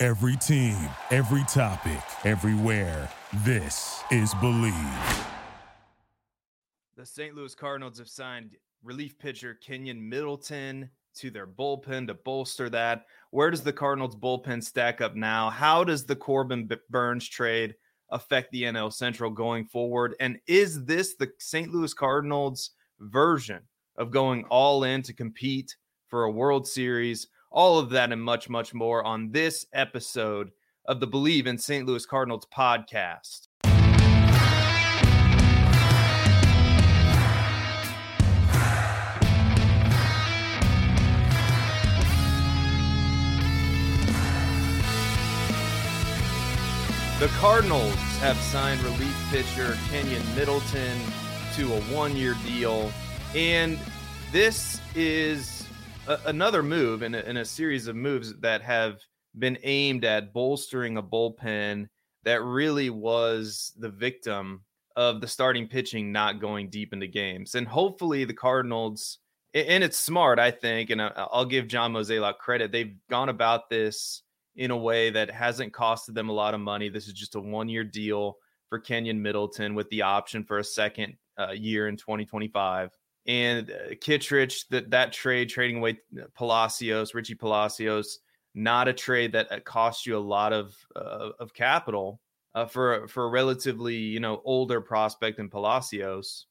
Every team, every topic, everywhere. This is Bleav. The St. Louis Cardinals have signed relief pitcher Keynan Middleton to their bullpen to bolster that. Where does the Cardinals bullpen stack up now? How does the Corbin Burnes trade affect the NL Central going forward? And is this the St. Louis Cardinals version of going all in to compete for a World Series? All of that and much, much more on this episode of the Bleav in St. Louis Cardinals podcast. The Cardinals have signed relief pitcher Keynan Middleton to a one year deal. And this is another move in a, in a series of moves that have been aimed at bolstering a bullpen that really was the victim of the starting pitching not going deep into games. And hopefully the Cardinals, and it's smart, I think, and I'll give John Mozeliak credit. They've gone about this in a way that hasn't costed them a lot of money. This is just a one year deal for Keynan Middleton with the option for a second uh, year in 2025. And uh, Kittredge, that that trade, trading away uh, Palacios, Richie Palacios, not a trade that uh, cost you a lot of uh, of capital uh, for for a relatively you know older prospect in Palacios.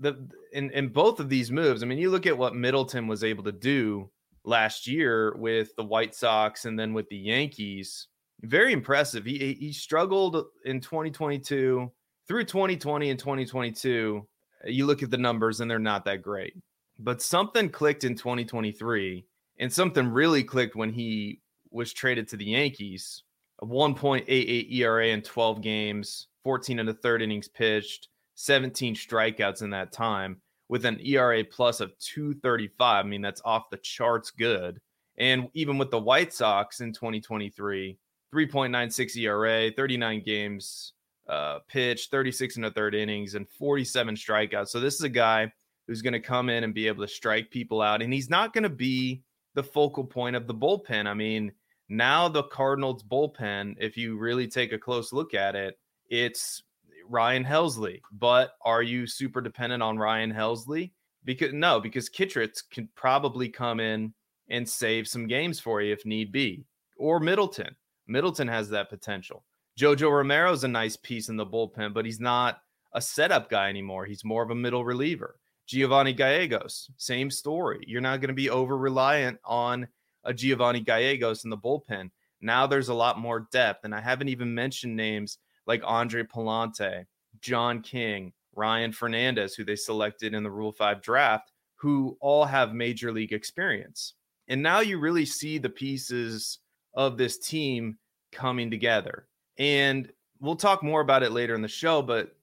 The in in both of these moves, I mean, you look at what Middleton was able to do last year with the White Sox and then with the Yankees. Very impressive. He he struggled in 2022 through 2020 and 2022. You look at the numbers and they're not that great. But something clicked in 2023 and something really clicked when he was traded to the Yankees. A 1.88 ERA in 12 games, 14 and a third innings pitched, 17 strikeouts in that time with an ERA plus of 235. I mean, that's off the charts good. And even with the White Sox in 2023, 3.96 ERA, 39 games uh, pitched, 36 and a third innings, and 47 strikeouts. So this is a guy who's going to come in and be able to strike people out. And he's not going to be the focal point of the bullpen. I mean, now the Cardinals bullpen, if you really take a close look at it, it's Ryan Helsley. But are you super dependent on Ryan Helsley? Because no, because Kittredge can probably come in and save some games for you if need be. Or Middleton. Middleton has that potential. Jojo Romero's a nice piece in the bullpen, but he's not a setup guy anymore. He's more of a middle reliever. Giovanni Gallegos, same story. You're not going to be over reliant on a Giovanni Gallegos in the bullpen. Now there's a lot more depth. And I haven't even mentioned names like Andre Pallante, John King, Ryan Fernandez, who they selected in the Rule 5 draft, who all have major league experience. And now you really see the pieces of this team coming together. And we'll talk more about it later in the show, but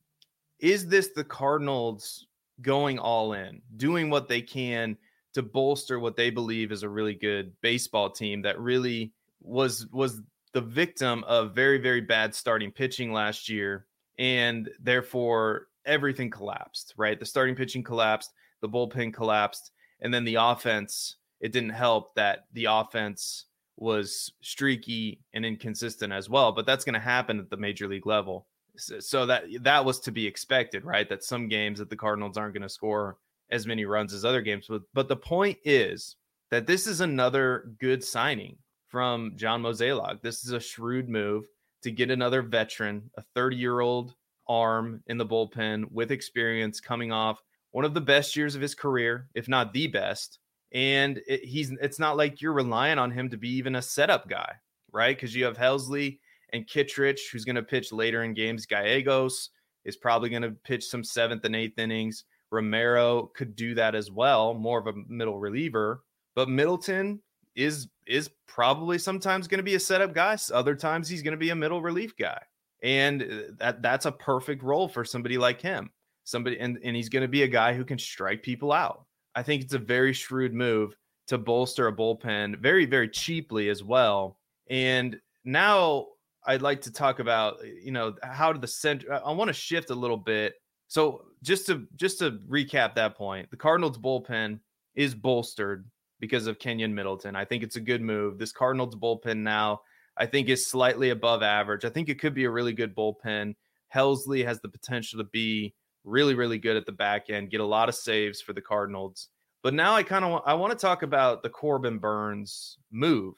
is this the Cardinals going all in, doing what they can to bolster what they believe is a really good baseball team that really was was the victim of very, very bad starting pitching last year. And therefore, everything collapsed, right? The starting pitching collapsed, the bullpen collapsed, and then the offense, it didn't help that the offense was streaky and inconsistent as well. But that's going to happen at the major league level. So that that was to be expected, right? That some games that the Cardinals aren't going to score as many runs as other games. But but the point is that this is another good signing from John Mozeliak. This is a shrewd move to get another veteran, a 30 year old arm in the bullpen with experience coming off one of the best years of his career, if not the best. And it, he's it's not like you're relying on him to be even a setup guy, right? Because you have Helsley and Kittredge, who's going to pitch later in games. Gallegos is probably going to pitch some seventh and eighth innings. Romero could do that as well, more of a middle reliever. But Middleton is is probably sometimes going to be a setup guy. Other times he's going to be a middle relief guy, and uh, that that's a perfect role for somebody like him. Somebody and and he's going to be a guy who can strike people out. I think it's a very shrewd move to bolster a bullpen very very cheaply as well. And now I'd like to talk about eh, you know how the center. I want to shift a little bit. So just to just to recap that point, the Cardinals bullpen is bolstered because of Kenyon Middleton. I think it's a good move. This Cardinals bullpen now, I think, is slightly above average. I think it could be a really good bullpen. Helsley has the potential to be really, really good at the back end, get a lot of saves for the Cardinals. But now I kind of I want to talk about the Corbin Burnes move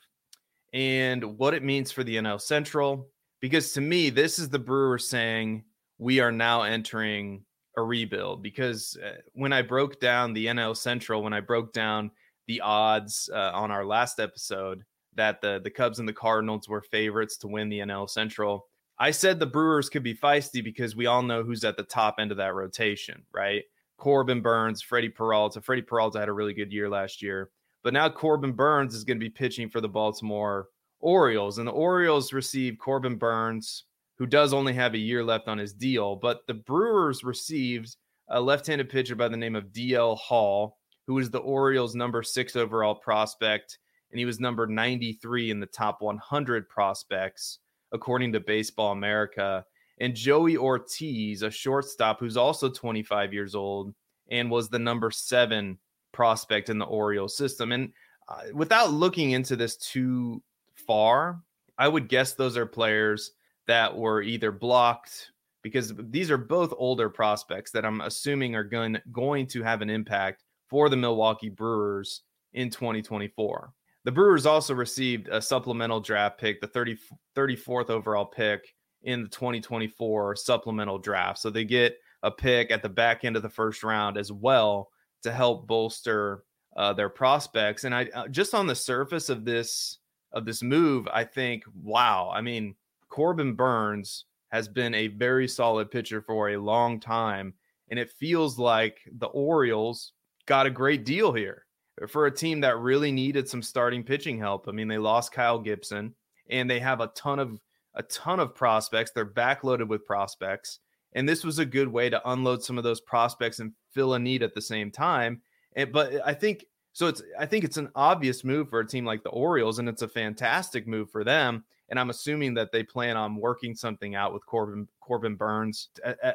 and what it means for the NL Central. Because to me, this is the Brewers saying we are now entering a rebuild. Because uh, when I broke down the NL Central, when I broke down the odds uh, on our last episode that the the Cubs and the Cardinals were favorites to win the NL Central. I said the Brewers could be feisty because we all know who's at the top end of that rotation, right? Corbin Burnes, Freddie Peralta. Freddie Peralta had a really good year last year, but now Corbin Burnes is going to be pitching for the Baltimore Orioles, and the Orioles receive Corbin Burnes, who does only have a year left on his deal, but the Brewers received a left-handed pitcher by the name of DL Hall, who was the Orioles' number six overall prospect, and he was number 93 in the top 100 prospects, according to Baseball America. And Joey Ortiz, a shortstop who's also 25 years old and was the number seven prospect in the Orioles system. And uh, without looking into this too far, I would guess those are players that were either blocked because these are both older prospects that I'm assuming are going, going to have an impact for the Milwaukee Brewers in 2024. The Brewers also received a supplemental draft pick, the 30, 34th overall pick in the 2024 supplemental draft. So they get a pick at the back end of the first round as well to help bolster uh, their prospects. And I uh, just on the surface of this of this move, I think, wow. I mean, Corbin Burnes has been a very solid pitcher for a long time, and it feels like the Orioles got a great deal here for a team that really needed some starting pitching help. I mean, they lost Kyle Gibson and they have a ton of a ton of prospects. They're backloaded with prospects. And this was a good way to unload some of those prospects and fill a need at the same time. And, but I think so it's I think it's an obvious move for a team like the Orioles and it's a fantastic move for them. And I'm assuming that they plan on working something out with Corbin Corbin Burnes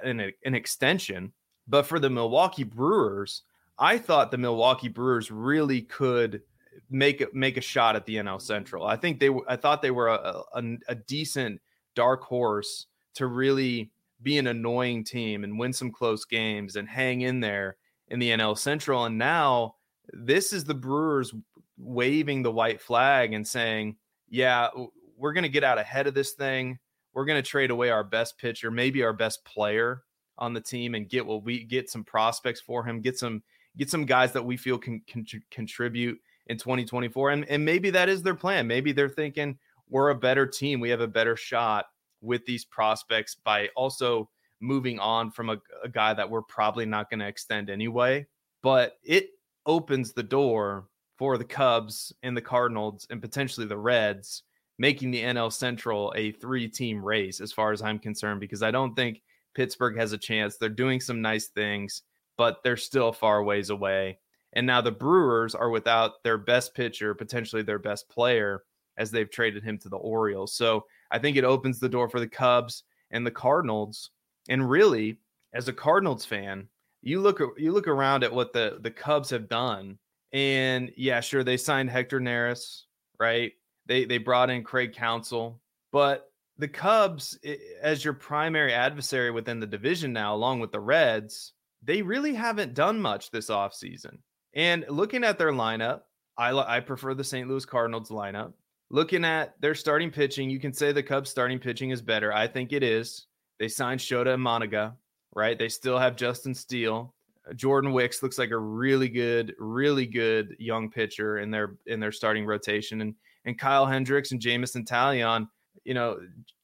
in an extension. But for the Milwaukee Brewers, I thought the Milwaukee Brewers really could make make a shot at the NL Central. I think they I thought they were a, a, a decent dark horse to really be an annoying team and win some close games and hang in there in the NL Central. And now this is the Brewers waving the white flag and saying, "Yeah, we're going to get out ahead of this thing. We're going to trade away our best pitcher, maybe our best player on the team, and get what we get some prospects for him, get some get some guys that we feel can, can contribute in 2024. And, and maybe that is their plan. Maybe they're thinking we're a better team. We have a better shot with these prospects by also moving on from a, a guy that we're probably not going to extend anyway. But it opens the door for the Cubs and the Cardinals and potentially the Reds, making the NL Central a three team race, as far as I'm concerned, because I don't think Pittsburgh has a chance. They're doing some nice things but they're still far ways away. And now the Brewers are without their best pitcher, potentially their best player, as they've traded him to the Orioles. So I think it opens the door for the Cubs and the Cardinals. And really, as a Cardinals fan, you look you look around at what the the Cubs have done, and yeah, sure they signed Hector Neris, right? They they brought in Craig Counsell, but the Cubs as your primary adversary within the division now, along with the Reds, they really haven't done much this offseason. And looking at their lineup, I, I prefer the St. Louis Cardinals lineup. Looking at their starting pitching, you can say the Cubs starting pitching is better. I think it is. They signed Shota Imanaga, right? They still have Justin Steele. Uh, Jordan Wicks looks like a really good, really good young pitcher in their in their starting rotation, and and Kyle Hendricks and Jameson Taillon. You know,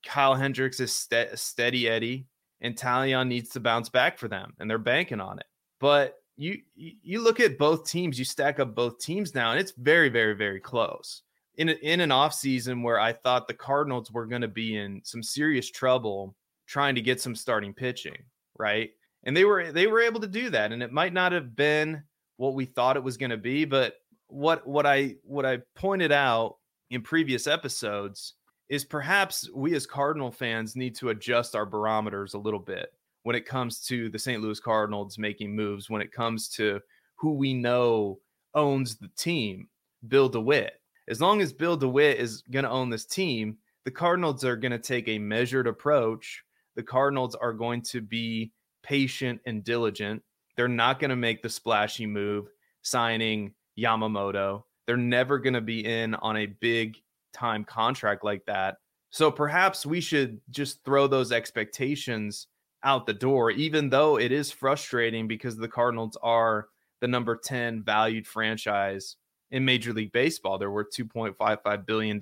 Kyle Hendricks is ste- steady Eddie and Taillon needs to bounce back for them, and they're banking on it. But you you look at both teams, you stack up both teams now, and it's very, very, very close. In a, in an off season where I thought the Cardinals were going to be in some serious trouble trying to get some starting pitching, right? And they were they were able to do that, and it might not have been what we thought it was going to be, but what what I what I pointed out in previous episodes is perhaps we as Cardinal fans need to adjust our barometers a little bit when it comes to the St. Louis Cardinals making moves, when it comes to who we know owns the team, Bill DeWitt. As long as Bill DeWitt is going to own this team, the Cardinals are going to take a measured approach. The Cardinals are going to be patient and diligent. They're not going to make the splashy move signing Yamamoto. They're never going to be in on a big time contract like that. So perhaps we should just throw those expectations out the door, even though it is frustrating because the Cardinals are the number 10 valued franchise in Major League Baseball. They're worth $2.55 billion,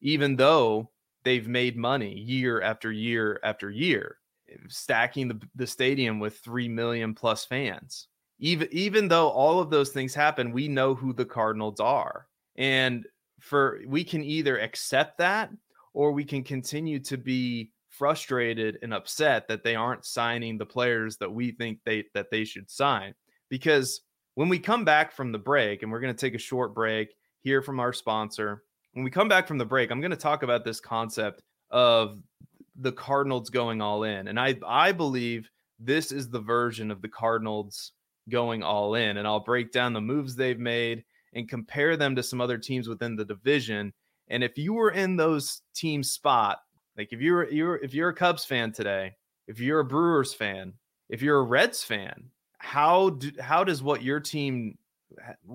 even though they've made money year after year after year, stacking the, the stadium with 3 million plus fans. Even, even though all of those things happen, we know who the Cardinals are. And for we can either accept that or we can continue to be frustrated and upset that they aren't signing the players that we think they that they should sign. Because when we come back from the break and we're going to take a short break hear from our sponsor. When we come back from the break i'm going to talk about this concept of the cardinals going all in. And i i believe this is the version of the cardinals going all in. And i'll break down the moves they've made and compare them to some other teams within the division and if you were in those team spot like if you're you're if you're a Cubs fan today, if you're a Brewers fan, if you're a Reds fan, how do, how does what your team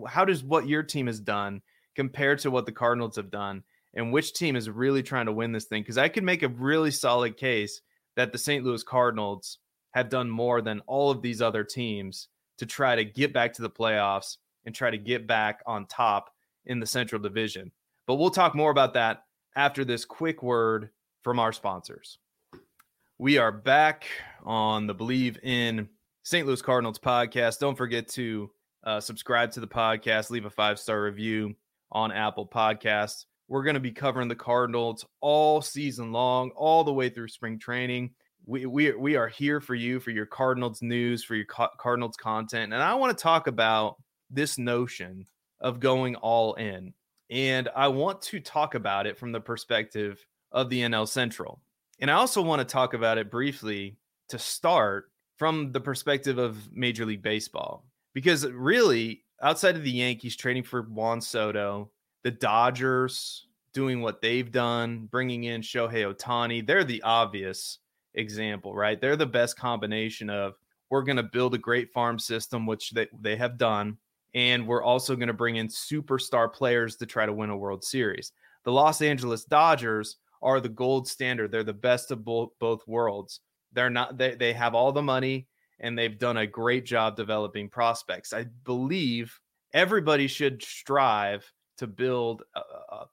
how does what your team has done compared to what the Cardinals have done? And which team is really trying to win this thing? Because I could make a really solid case that the St. Louis Cardinals have done more than all of these other teams to try to get back to the playoffs and try to get back on top in the Central Division. But we'll talk more about that after this quick word from our sponsors. We are back on the Bleav in St. Louis Cardinals podcast. Don't forget to uh, subscribe to the podcast, leave a five star review on Apple Podcasts. We're going to be covering the Cardinals all season long, all the way through spring training. We, we, we are here for you, for your Cardinals news, for your Cardinals content. And I want to talk about this notion of going all in. And I want to talk about it from the perspective of the NL Central. And I also want to talk about it briefly to start from the perspective of Major League Baseball. Because really, outside of the Yankees trading for Juan Soto, the Dodgers doing what they've done, bringing in Shohei Ohtani, they're the obvious example, right? They're the best combination of we're going to build a great farm system, which they, they have done, and we're also going to bring in superstar players to try to win a World Series. The Los Angeles Dodgers are the gold standard. They're the best of both worlds. They're not they, they have all the money and they've done a great job developing prospects. I believe everybody should strive to build a,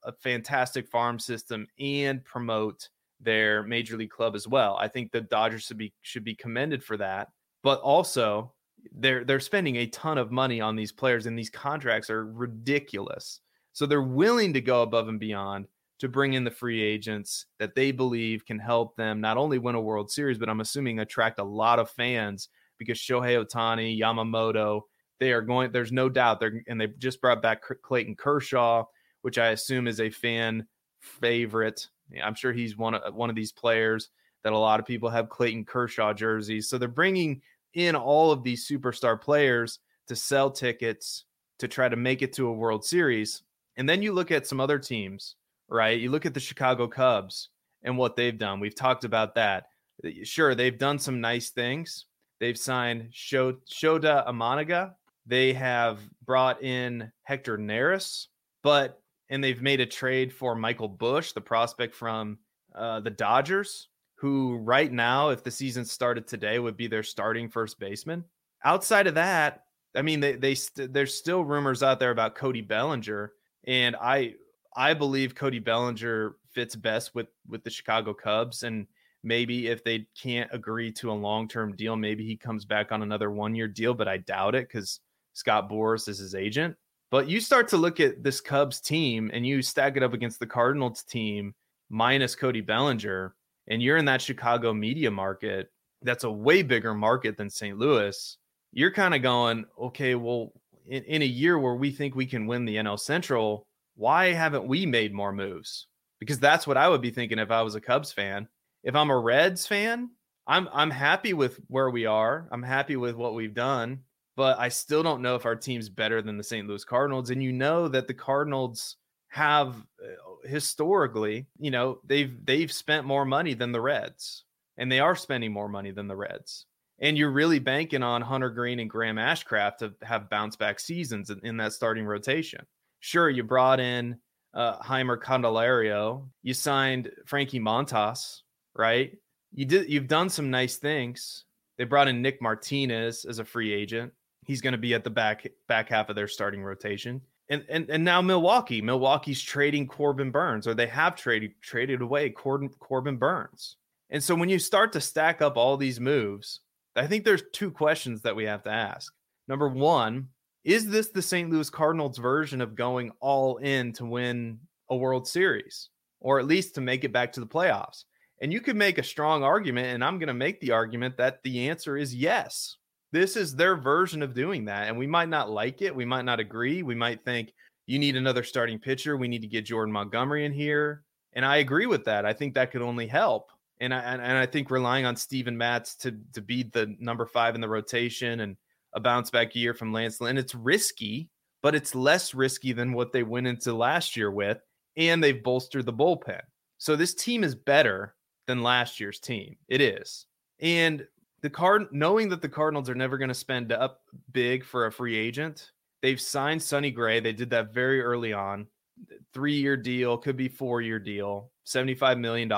a fantastic farm system and promote their major league club as well. I think the Dodgers should be should be commended for that. But also they're they're spending a ton of money on these players and these contracts are ridiculous. So they're willing to go above and beyond to bring in the free agents that they believe can help them not only win a World Series, but I'm assuming attract a lot of fans because Shohei Ohtani, Yamamoto, they are going. There's no doubt they're and they just brought back Clayton Kershaw, which I assume is a fan favorite. I'm sure he's one of one of these players that a lot of people have Clayton Kershaw jerseys. So they're bringing in all of these superstar players to sell tickets to try to make it to a World Series. And then you look at some other teams right? You look at the Chicago Cubs and what they've done. We've talked about that. Sure, they've done some nice things. They've signed Shota Imanaga. They have brought in Hector Neris, but and they've made a trade for Michael Busch, the prospect from uh, the Dodgers, who right now, if the season started today, would be their starting first baseman. Outside of that, I mean, they they st- there's still rumors out there about Cody Bellinger, and I I believe Cody Bellinger fits best with with the Chicago Cubs, and Maybe if they can't agree to a long term deal, maybe he comes back on another one year deal, but I doubt it because Scott Boras is his agent. But you start to look at this Cubs team and you stack it up against the Cardinals team minus Cody Bellinger, and you're in that Chicago media market that's a way bigger market than St. Louis. You're kind of going, okay, well, in, in a year where we think we can win the NL Central, why haven't we made more moves? Because that's what I would be thinking if I was a Cubs fan. If I'm a Reds fan, I'm I'm happy with where we are. I'm happy with what we've done, but I still don't know if our team's better than the St. Louis Cardinals. And you know that the Cardinals have uh, historically, you know, they've they've spent more money than the Reds, and they are spending more money than the Reds. And you're really banking on Hunter Greene and Graham Ashcraft to have bounce back seasons in, in that starting rotation. Sure, you brought in uh, Jeimer Candelario, you signed Frankie Montas, right? You did you've done some nice things. They brought in Nick Martinez as a free agent. He's going to be at the back back half of their starting rotation. And, and and now Milwaukee, Milwaukee's trading Corbin Burnes, or they have traded traded away Corbin, Corbin Burnes. And so when you start to stack up all these moves, I think there's two questions that we have to ask. Number one, is this the St. Louis Cardinals version of going all in to win a World Series, or at least to make it back to the playoffs? And you could make a strong argument, and I'm going to make the argument that the answer is yes. This is their version of doing that. And we might not like it. We might not agree. We might think you need another starting pitcher. We need to get Jordan Montgomery in here. And I agree with that. I think that could only help. And I and, I think relying on Steven Matz to to be the number five in the rotation and a bounce back year from Lance Lynn, it's risky, but it's less risky than what they went into last year with. And they've bolstered the bullpen. So this team is better than last year's team. It is. And the card knowing that the Cardinals are never going to spend up big for a free agent, they've signed Sonny Gray. They did that very early on. Three year deal, could be four year deal, $75 million.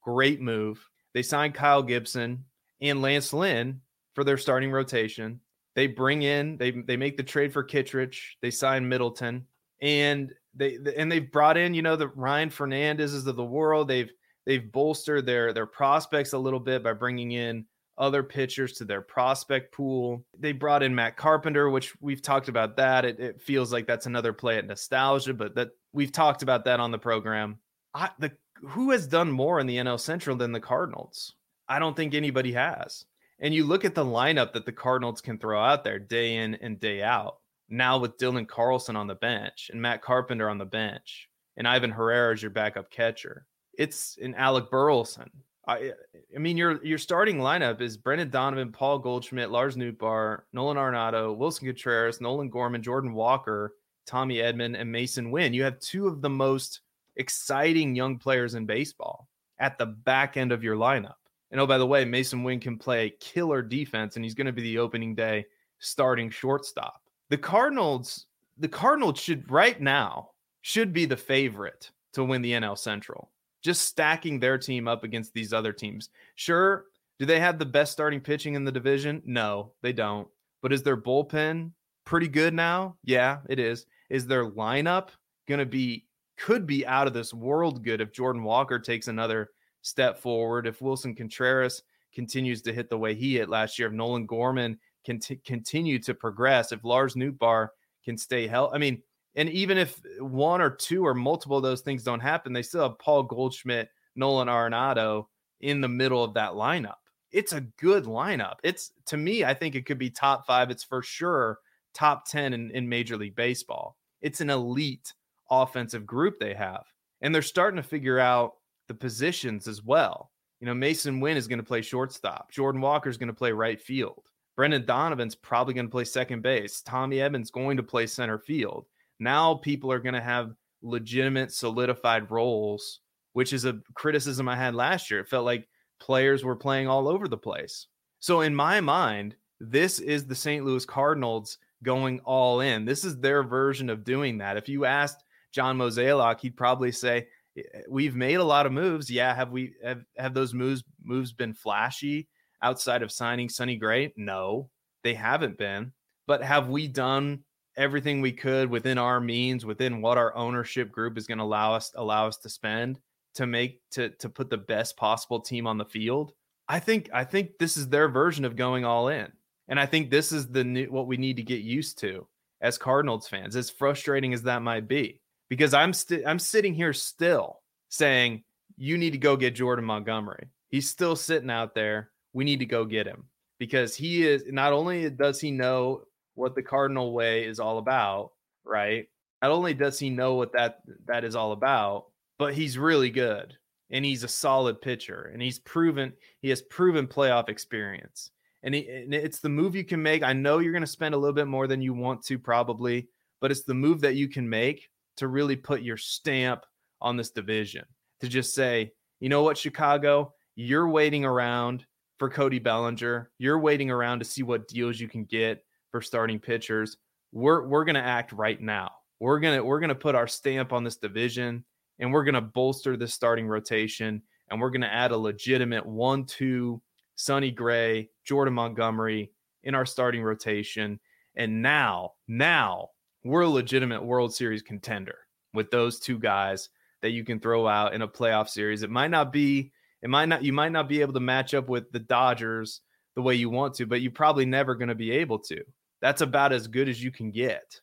Great move. They signed Kyle Gibson and Lance Lynn for their starting rotation. They bring in, they they make the trade for Kittredge. They sign Middleton. And they and they've brought in, you know, the Ryan Fernandezes of the world. They've they've bolstered their their prospects a little bit by bringing in other pitchers to their prospect pool. They brought in Matt Carpenter, which we've talked about that. It, it feels like that's another play at nostalgia, but that we've talked about that on the program. I, the who has done more in the NL Central than the Cardinals? I don't think anybody has. And you look at the lineup that the Cardinals can throw out there day in and day out. Now with Dylan Carlson on the bench and Matt Carpenter on the bench and Ivan Herrera as your backup catcher it's an Alec Burleson. I I mean your your starting lineup is Brendan Donovan, Paul Goldschmidt, Lars Nootbaar, Nolan Arenado, Willson Contreras, Nolan Gorman, Jordan Walker, Tommy Edman, and Masyn Winn. You have two of the most exciting young players in baseball at the back end of your lineup. And oh, by the way, Masyn Winn can play killer defense, and he's going to be the opening day starting shortstop. The Cardinals, the Cardinals should right now should be the favorite to win the NL Central just stacking their team up against these other teams. Sure, do they have the best starting pitching in the division? No, they don't. But is their bullpen pretty good now? Yeah, it is. Is their lineup going to be could be out of this world good if Jordan Walker takes another step forward, if Willson Contreras continues to hit the way he hit last year, if Nolan Gorman can t- continue to progress, if Lars Nootbaar can stay healthy. I mean, and even if one or two or multiple of those things don't happen, they still have Paul Goldschmidt, Nolan Arenado in the middle of that lineup. It's a good lineup. It's to me, I think it could be top five. It's for sure top 10 in, in Major League Baseball. It's an elite offensive group they have. And they're starting to figure out the positions as well. You know, Masyn Winn is going to play shortstop. Jordan Walker is going to play right field. Brendan Donovan's probably going to play second base. Tommy Edman's going to play center field. Now people are going to have legitimate, solidified roles, which is a criticism I had last year. It felt like players were playing all over the place. So, in my mind, this is the St. Louis Cardinals going all in. This is their version of doing that. If you asked John Mozeliak, he'd probably say, eh, eh, "We've made a lot of moves. Yeah, have we have, have those moves moves been flashy outside of signing Sonny Gray? No, they haven't been. But have we done everything we could within our means, within what our ownership group is going to allow us allow us to spend. to make to to put the best possible team on the field. I think I think this is their version of going all in. And I think this is the new what we need to get used to as Cardinals fans, as frustrating as that might be. Because I'm still I'm sitting here still saying you need to go get Jordan Montgomery. He's still sitting out there. We need to go get him because he is not only does he know what the Cardinal way is all about, right? Not only does he know what that that is all about, but he's really good and he's a solid pitcher and he's proven he has proven playoff experience. And, he, and it's the move you can make. I know you're going to spend a little bit more than you want to probably, but it's the move that you can make to really put your stamp on this division. To just say, you know what, Chicago, you're waiting around for Cody Bellinger. You're waiting around to see what deals you can get for starting pitchers. We're we're going to act right now. We're going to we're going to put our stamp on this division and we're going to bolster the starting rotation and we're going to add a legitimate 1-2 Sonny Gray, Jordan Montgomery in our starting rotation. And now, now we're a legitimate World Series contender with those two guys that you can throw out in a playoff series. It might not be, it might not, you might not be able to match up with the Dodgers the way you want to, but you're probably never going to be able to. That's about as good as you can get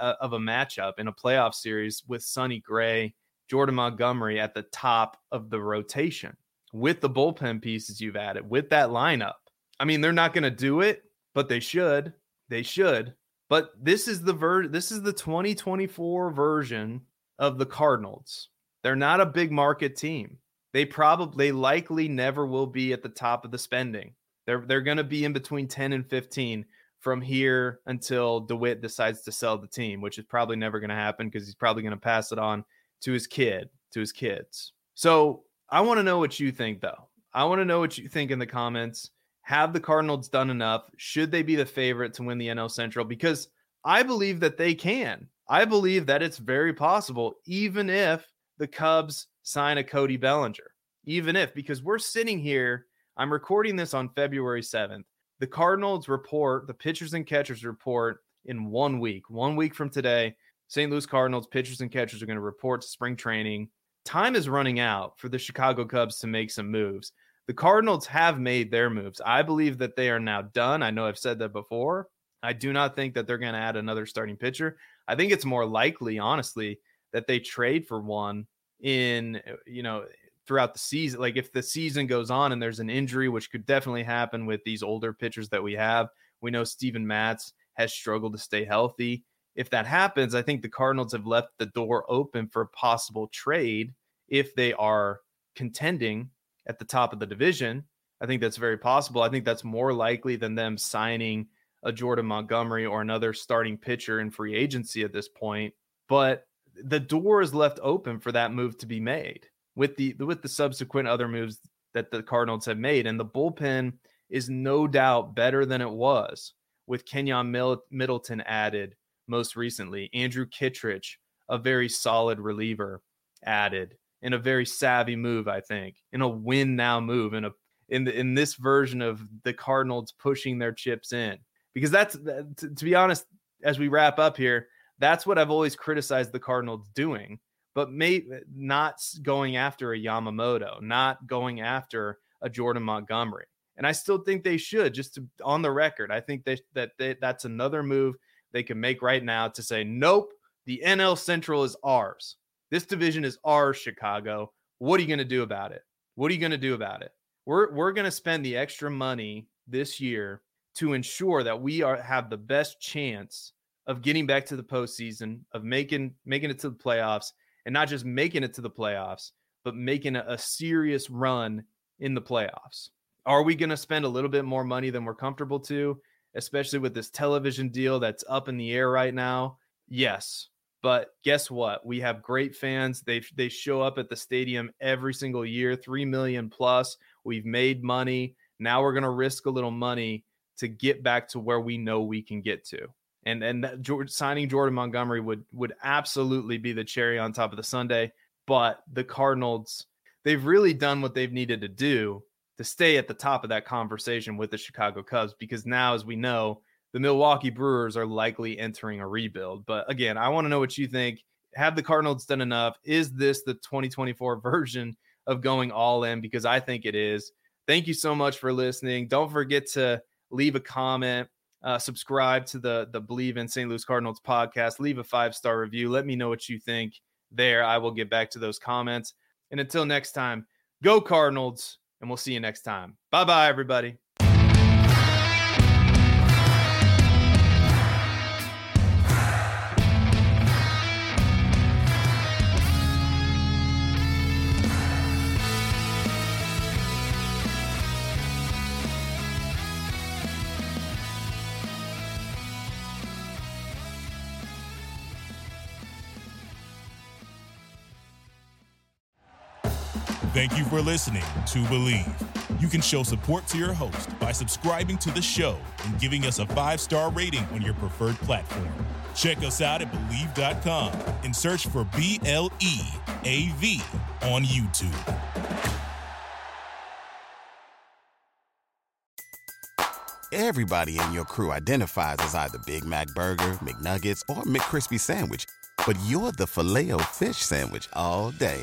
uh, of a matchup in a playoff series with Sonny Gray, Jordan Montgomery at the top of the rotation with the bullpen pieces you've added, with that lineup. I mean, they're not going to do it, but they should. They should. But this is the ver- this is the 2024 version of the Cardinals. They're not a big market team. They probably they likely never will be at the top of the spending. They're they're going to be in between 10 and 15 from here until DeWitt decides to sell the team, which is probably never going to happen because he's probably going to pass it on to his kid, to his kids. So I want to know what you think, though. I want to know what you think in the comments. Have the Cardinals done enough? Should they be the favorite to win the NL Central? Because I believe that they can. I believe that it's very possible, even if the Cubs sign a Cody Bellinger. Even if, because we're sitting here, I'm recording this on February 7th. The Cardinals report, the pitchers and catchers report in one week. One week from today, St. Louis Cardinals pitchers and catchers are going to report to spring training time is running out for the Chicago Cubs to make some moves. The Cardinals have made their moves. I believe that they are now done. I know I've said that before. I do not think that they're going to add another starting pitcher. I think it's more likely, honestly, that they trade for one in, you know, throughout the season. Like if the season goes on and there's an injury, which could definitely happen with these older pitchers that we have. We know Steven Matz has struggled to stay healthy if that happens, I think the Cardinals have left the door open for a possible trade if they are contending at the top of the division. I think that's very possible. I think that's more likely than them signing a Jordan Montgomery or another starting pitcher in free agency at this point. But the door is left open for that move to be made with the with the subsequent other moves that the Cardinals have made. And the bullpen is no doubt better than it was with Keynan Middleton added most recently. Andrew Kittredge, a very solid reliever, added in a very savvy move, I think, in a win now move, in a in the, in this version of the Cardinals pushing their chips in. Because that's to, to be honest, as we wrap up here, that's what I've always criticized the Cardinals doing, but may not going after a Yamamoto, not going after a Jordan Montgomery. And I still think they should, just to, on the record. I think they, that they, that's another move they can make right now to say, nope, the NL Central is ours. This division is ours, Chicago. What are you going to do about it? What are you going to do about it? We're, we're going to spend the extra money this year to ensure that we are have the best chance of getting back to the postseason, of making making it to the playoffs, and not just making it to the playoffs, but making a, a serious run in the playoffs. Are we going to spend a little bit more money than we're comfortable to? especially with this television deal that's up in the air right now? Yes. But guess what? We have great fans. They they show up at the stadium every single year, 3 million plus. We've made money. Now we're going to risk a little money to get back to where we know we can get to. And and George, signing Jordan Montgomery would would absolutely be the cherry on top of the sundae, but the Cardinals they've really done what they've needed to do to stay at the top of that conversation with the Chicago Cubs because now, as we know, the Milwaukee Brewers are likely entering a rebuild. But again, I want to know what you think. have the Cardinals done enough? Is this the 2024 version of going all in? Because I think it is. Thank you so much for listening. Don't forget to leave a comment, uh, subscribe to the the Bleav in St. Louis Cardinals podcast, leave a five star review. Let me know what you think there. I will get back to those comments. And until next time, go Cardinals, and we'll see you next time. Bye bye, everybody. Thank you for listening to Bleav. You can show support to your host by subscribing to the show and giving us a five star rating on your preferred platform. Check us out at Bleav.com and search for B L E A V on YouTube. Everybody in your crew identifies as either Big Mac Burger, McNuggets, or McCrispy Sandwich, but you're the filet fish Sandwich all day